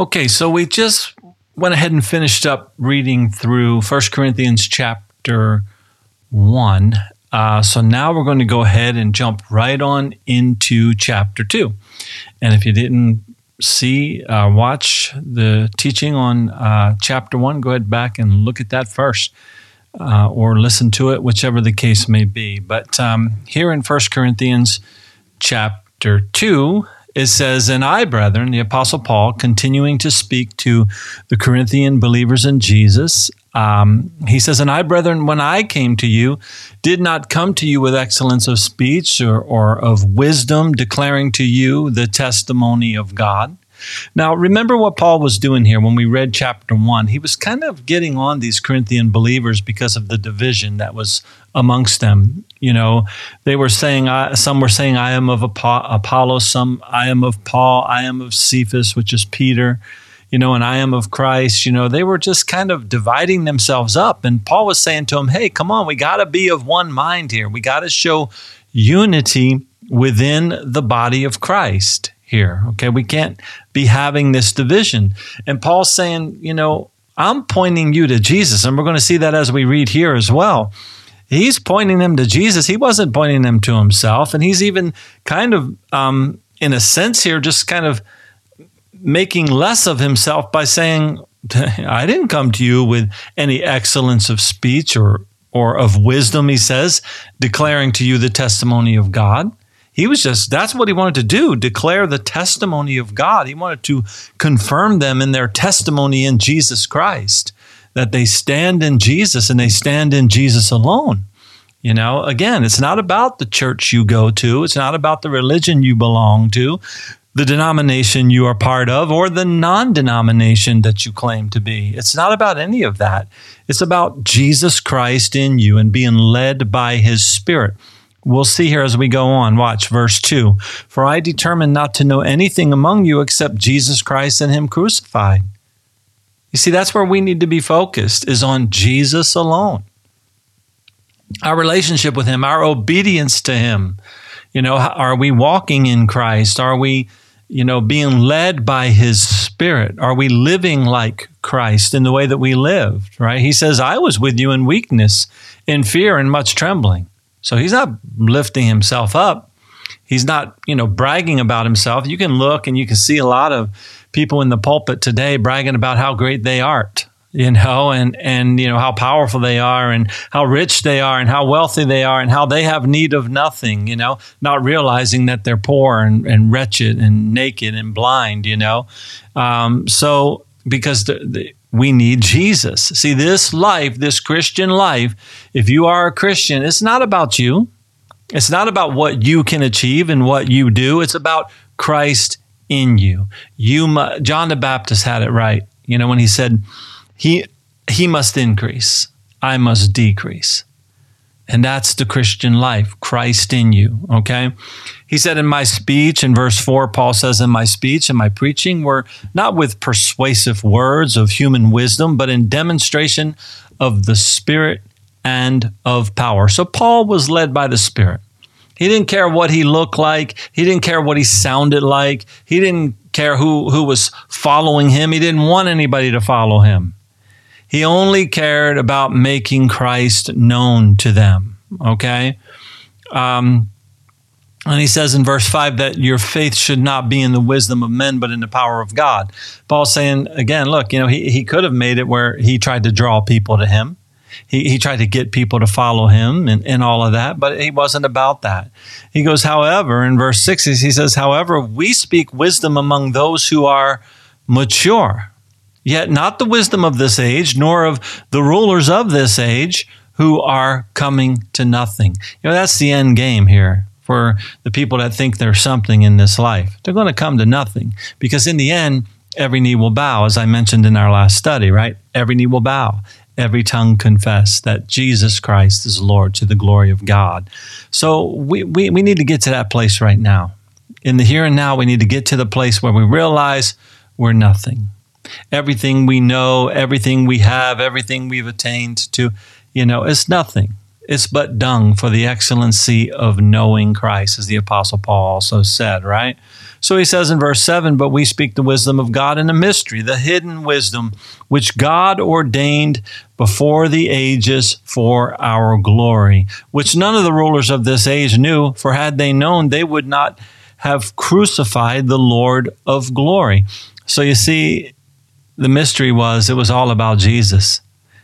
Okay, so we just went ahead and finished up reading through 1 Corinthians chapter 1. Uh, so now we're going to go ahead and jump right on into chapter 2. And if you didn't see, uh, watch the teaching on uh, chapter 1, go ahead back and look at that first. Uh, or listen to it, whichever the case may be. But um, here in 1 Corinthians chapter 2, it says, And I, brethren, the Apostle Paul, continuing to speak to the Corinthian believers in Jesus, um, he says, And I, brethren, when I came to you, did not come to you with excellence of speech or, or of wisdom, declaring to you the testimony of God. Now, remember what Paul was doing here when we read chapter one. He was kind of getting on these Corinthian believers because of the division that was amongst them. You know, they were saying, some were saying, I am of Apollo, some, I am of Paul, I am of Cephas, which is Peter, you know, and I am of Christ. You know, they were just kind of dividing themselves up. And Paul was saying to them, hey, come on, we got to be of one mind here. We got to show unity within the body of Christ here. Okay, we can't be having this division. And Paul's saying, you know, I'm pointing you to Jesus, and we're going to see that as we read here as well. He's pointing them to Jesus. He wasn't pointing them to himself, and he's even kind of, um, in a sense, here, just kind of making less of himself by saying, "I didn't come to you with any excellence of speech or or of wisdom." He says, declaring to you the testimony of God. He was just, that's what he wanted to do, declare the testimony of God. He wanted to confirm them in their testimony in Jesus Christ, that they stand in Jesus and they stand in Jesus alone. You know, again, it's not about the church you go to, it's not about the religion you belong to, the denomination you are part of, or the non denomination that you claim to be. It's not about any of that. It's about Jesus Christ in you and being led by his Spirit. We'll see here as we go on. Watch verse 2. For I determined not to know anything among you except Jesus Christ and Him crucified. You see, that's where we need to be focused, is on Jesus alone. Our relationship with Him, our obedience to Him. You know, are we walking in Christ? Are we, you know, being led by His Spirit? Are we living like Christ in the way that we lived, right? He says, I was with you in weakness, in fear, and much trembling. So he's not lifting himself up. He's not, you know, bragging about himself. You can look and you can see a lot of people in the pulpit today bragging about how great they are, you know, and and you know how powerful they are and how rich they are and how wealthy they are and how they have need of nothing, you know, not realizing that they're poor and, and wretched and naked and blind, you know. Um, so because the, the, we need Jesus. See, this life, this Christian life, if you are a Christian, it's not about you. It's not about what you can achieve and what you do. It's about Christ in you. You, John the Baptist had it right. You know when he said, "He he must increase, I must decrease." And that's the Christian life, Christ in you. Okay. He said, In my speech, in verse 4, Paul says, In my speech and my preaching were not with persuasive words of human wisdom, but in demonstration of the Spirit and of power. So Paul was led by the Spirit. He didn't care what he looked like. He didn't care what he sounded like. He didn't care who, who was following him. He didn't want anybody to follow him. He only cared about making Christ known to them. Okay? Um, and he says in verse 5 that your faith should not be in the wisdom of men, but in the power of God. Paul's saying, again, look, you know, he, he could have made it where he tried to draw people to him. He, he tried to get people to follow him and, and all of that, but he wasn't about that. He goes, however, in verse 6, he says, however, we speak wisdom among those who are mature Yet not the wisdom of this age, nor of the rulers of this age who are coming to nothing. You know, that's the end game here for the people that think there's something in this life. They're going to come to nothing because in the end, every knee will bow, as I mentioned in our last study, right? Every knee will bow. Every tongue confess that Jesus Christ is Lord to the glory of God. So we, we, we need to get to that place right now. In the here and now, we need to get to the place where we realize we're nothing everything we know, everything we have, everything we've attained to, you know, it's nothing. It's but dung for the excellency of knowing Christ, as the Apostle Paul also said, right? So he says in verse 7 But we speak the wisdom of God in a mystery, the hidden wisdom which God ordained before the ages for our glory, which none of the rulers of this age knew, for had they known, they would not have crucified the Lord of glory. So you see, the mystery was it was all about Jesus.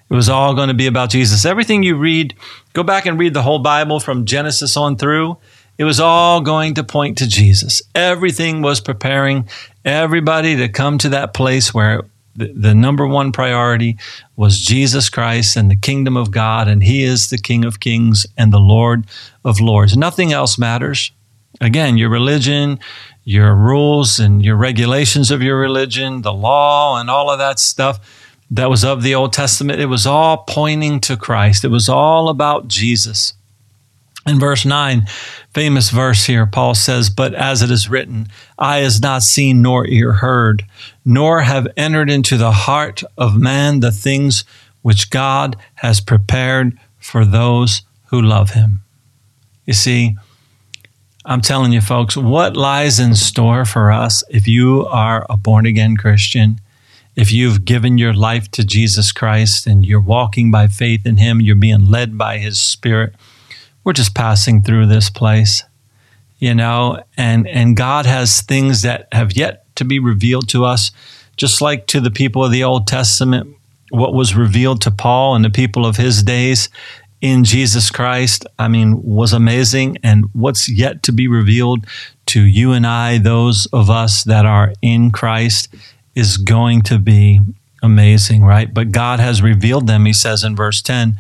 It was all going to be about Jesus. Everything you read, go back and read the whole Bible from Genesis on through. It was all going to point to Jesus. Everything was preparing everybody to come to that place where the, the, number one priority was Jesus Christ and the kingdom of God, and He is the King of kings and the Lord of lords. Nothing else matters. Again, your religion, your rules and your regulations of your religion, the law, and all of that stuff that was of the Old Testament, it was all pointing to Christ. It was all about Jesus. In verse 9, famous verse here, Paul says, But as it is written, eye has not seen nor ear heard, nor have entered into the heart of man the things which God has prepared for those who love him. You see, I'm telling you, folks, what lies in store for us if you are a born again Christian, if you've given your life to Jesus Christ and you're walking by faith in Him, you're being led by His Spirit we're just passing through this place, you know, and, and God has things that have yet to be revealed to us, just like to the people of the Old Testament, what was revealed to Paul and the people of his days in Jesus Christ, I mean, was amazing. And what's yet to be revealed to you and I, those of us that are in Christ, is going to be amazing, right? But God has revealed them, he says in verse 10,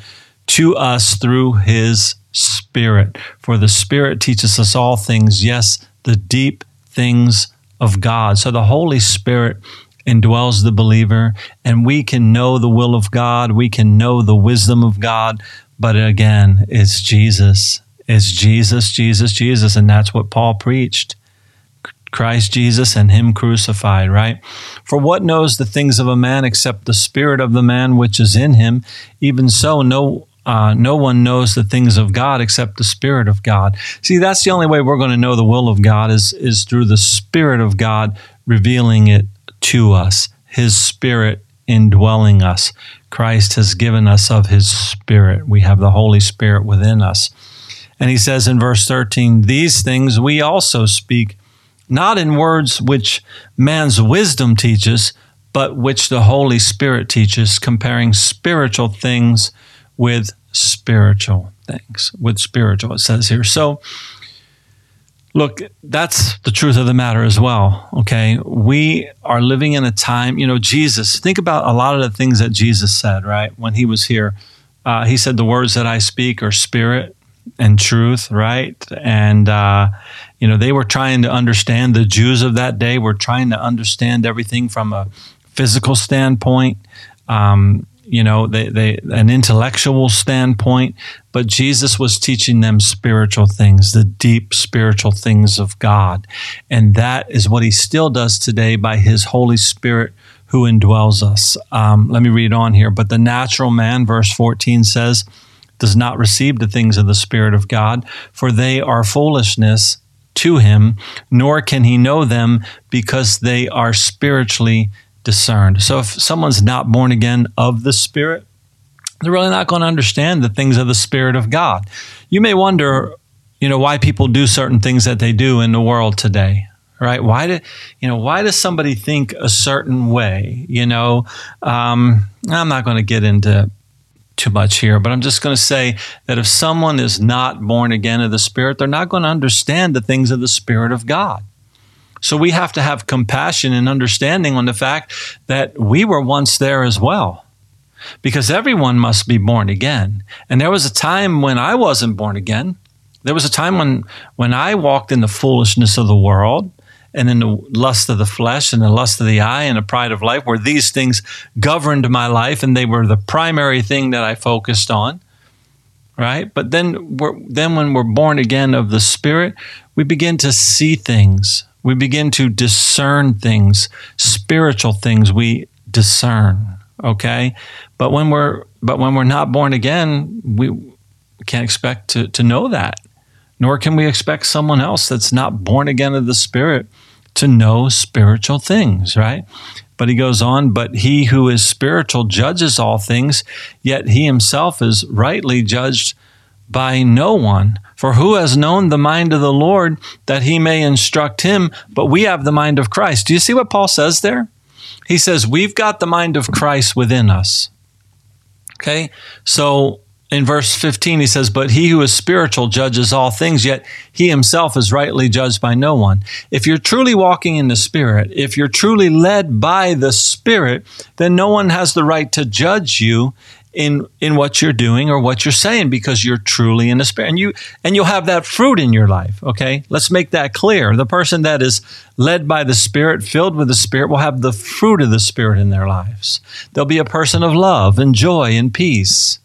to us through his Spirit. For the Spirit teaches us all things, yes, the deep things of God. So the Holy Spirit indwells the believer, and we can know the will of God, we can know the wisdom of God. But again, it's Jesus. It's Jesus, Jesus, Jesus. And that's what Paul preached. Christ Jesus and Him crucified, right? For what knows the things of a man except the spirit of the man which is in him? Even so, no uh, no one knows the things of God except the Spirit of God. See, that's the only way we're going to know the will of God is, is through the Spirit of God revealing it to us, His Spirit indwelling us. Christ has given us of His Spirit. We have the Holy Spirit within us. And He says in verse 13, These things we also speak, not in words which man's wisdom teaches, but which the Holy Spirit teaches, comparing spiritual things with spiritual things, with spiritual, it says here. So, look, that's the truth of the matter as well. Okay. We are living in a time, you know, Jesus, think about a lot of the things that Jesus said, right? When he was here, uh, he said, The words that I speak are spirit and truth, right? And, uh, you know, they were trying to understand, the Jews of that day were trying to understand everything from a physical standpoint. Um, you know, they, they, an intellectual standpoint, but Jesus was teaching them spiritual things, the deep spiritual things of God. And that is what he still does today by his Holy Spirit who indwells us. Um, let me read on here. But the natural man, verse 14 says, does not receive the things of the Spirit of God, for they are foolishness to him, nor can he know them because they are spiritually discerned. So if someone's not born again of the Spirit, they're really not going to understand the things of the Spirit of God. You may wonder, you know, why people do certain things that they do in the world today, right? Why do you know? Why does somebody think a certain way? You know, um, I'm not going to get into too much here, but I'm just going to say that if someone is not born again of the Spirit, they're not going to understand the things of the Spirit of God. So we have to have compassion and understanding on the fact that we were once there as well. Because everyone must be born again. And there was a time when I wasn't born again. There was a time when, when I walked in the foolishness of the world and in the lust of the flesh and the lust of the eye and the pride of life, where these things governed my life and they were the primary thing that I focused on. Right? But then, then when we're born again of the Spirit, we begin to see things we begin to discern things, spiritual things we discern, okay? But when we're but when we're not born again, we can't expect to, to know that. Nor can we expect someone else that's not born again of the Spirit to know spiritual things, right? But he goes on, but he who is spiritual judges all things, yet he himself is rightly judged by no one. For who has known the mind of the Lord that he may instruct him? But we have the mind of Christ. Do you see what Paul says there? He says, We've got the mind of Christ within us. Okay? So in verse 15, he says, But he who is spiritual judges all things, yet he himself is rightly judged by no one. If you're truly walking in the Spirit, if you're truly led by the Spirit, then no one has the right to judge you in in what you're doing or what you're saying because you're truly in the spirit. And you and you'll have that fruit in your life okay? Let's make that clear. The person that is led by the spirit filled with the spirit will have the fruit of the spirit in their lives. They'll be a person of love and joy and peace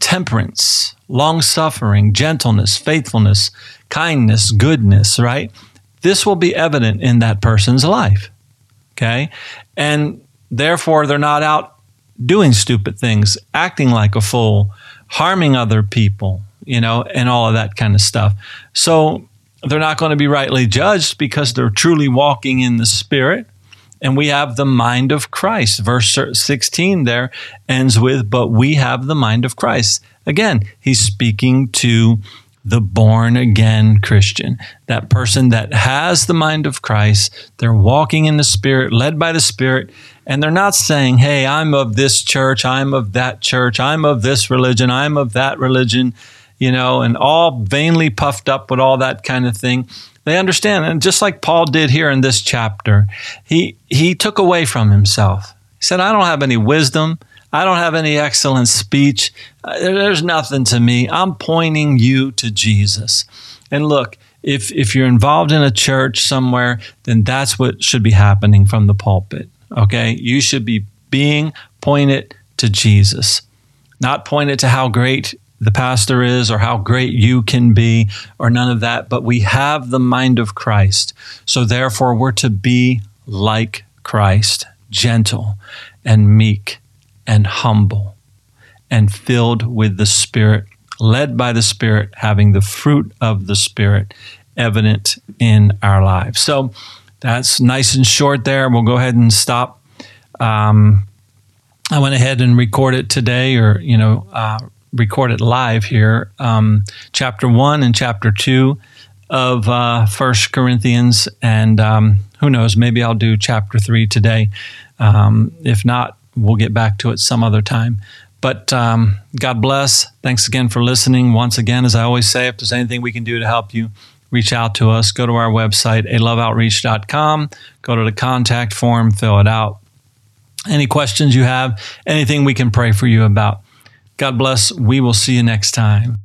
temperance long suffering gentleness faithfulness kindness goodness right this will be evident in that person's life okay and therefore they're not out doing stupid things, acting like a fool, harming other people, you know, and all of that kind of stuff. So they're not going to be rightly judged because they're truly walking in the Spirit. And we have the mind of Christ. Verse 16 there ends with, but we have the mind of Christ. Again, he's speaking to the born again Christian, that person that has the mind of Christ. They're walking in the Spirit, led by the Spirit, and they're not saying, hey, I'm of this church, I'm of that church, I'm of this religion, I'm of that religion, you know, and all vainly puffed up with all that kind of thing. They understand. And just like Paul did here in this chapter, he, he took away from himself. He said, I don't have any wisdom. I don't have any excellent speech. Uh, there's nothing to me. I'm pointing you to Jesus. And look, if, if you're involved in a church somewhere, then that's what should be happening from the pulpit. Okay. You should be being pointed to Jesus, not pointed to how great the pastor is or how great you can be or none of that, but we have the mind of Christ. So therefore, we're to be like Christ, gentle and meek and humble and filled with the Spirit, led by the Spirit, having the fruit of the Spirit evident in our lives. So, that's nice and short there. We'll go ahead and stop. Um, I went ahead and recorded today, or you know, uh, record it live here. Um, chapter one and chapter two of uh, First Corinthians, and um, who knows, maybe I'll do chapter three today. Um, if not, we'll get back to it some other time. But um, God bless. Thanks again for listening. Once again, as I always say, if there's anything we can do to help you, reach out to us. Go to our website, aloveoutreach.com. Go to the contact form, fill it out. Any questions you have, anything we can pray for you about. God bless. We will see you next time.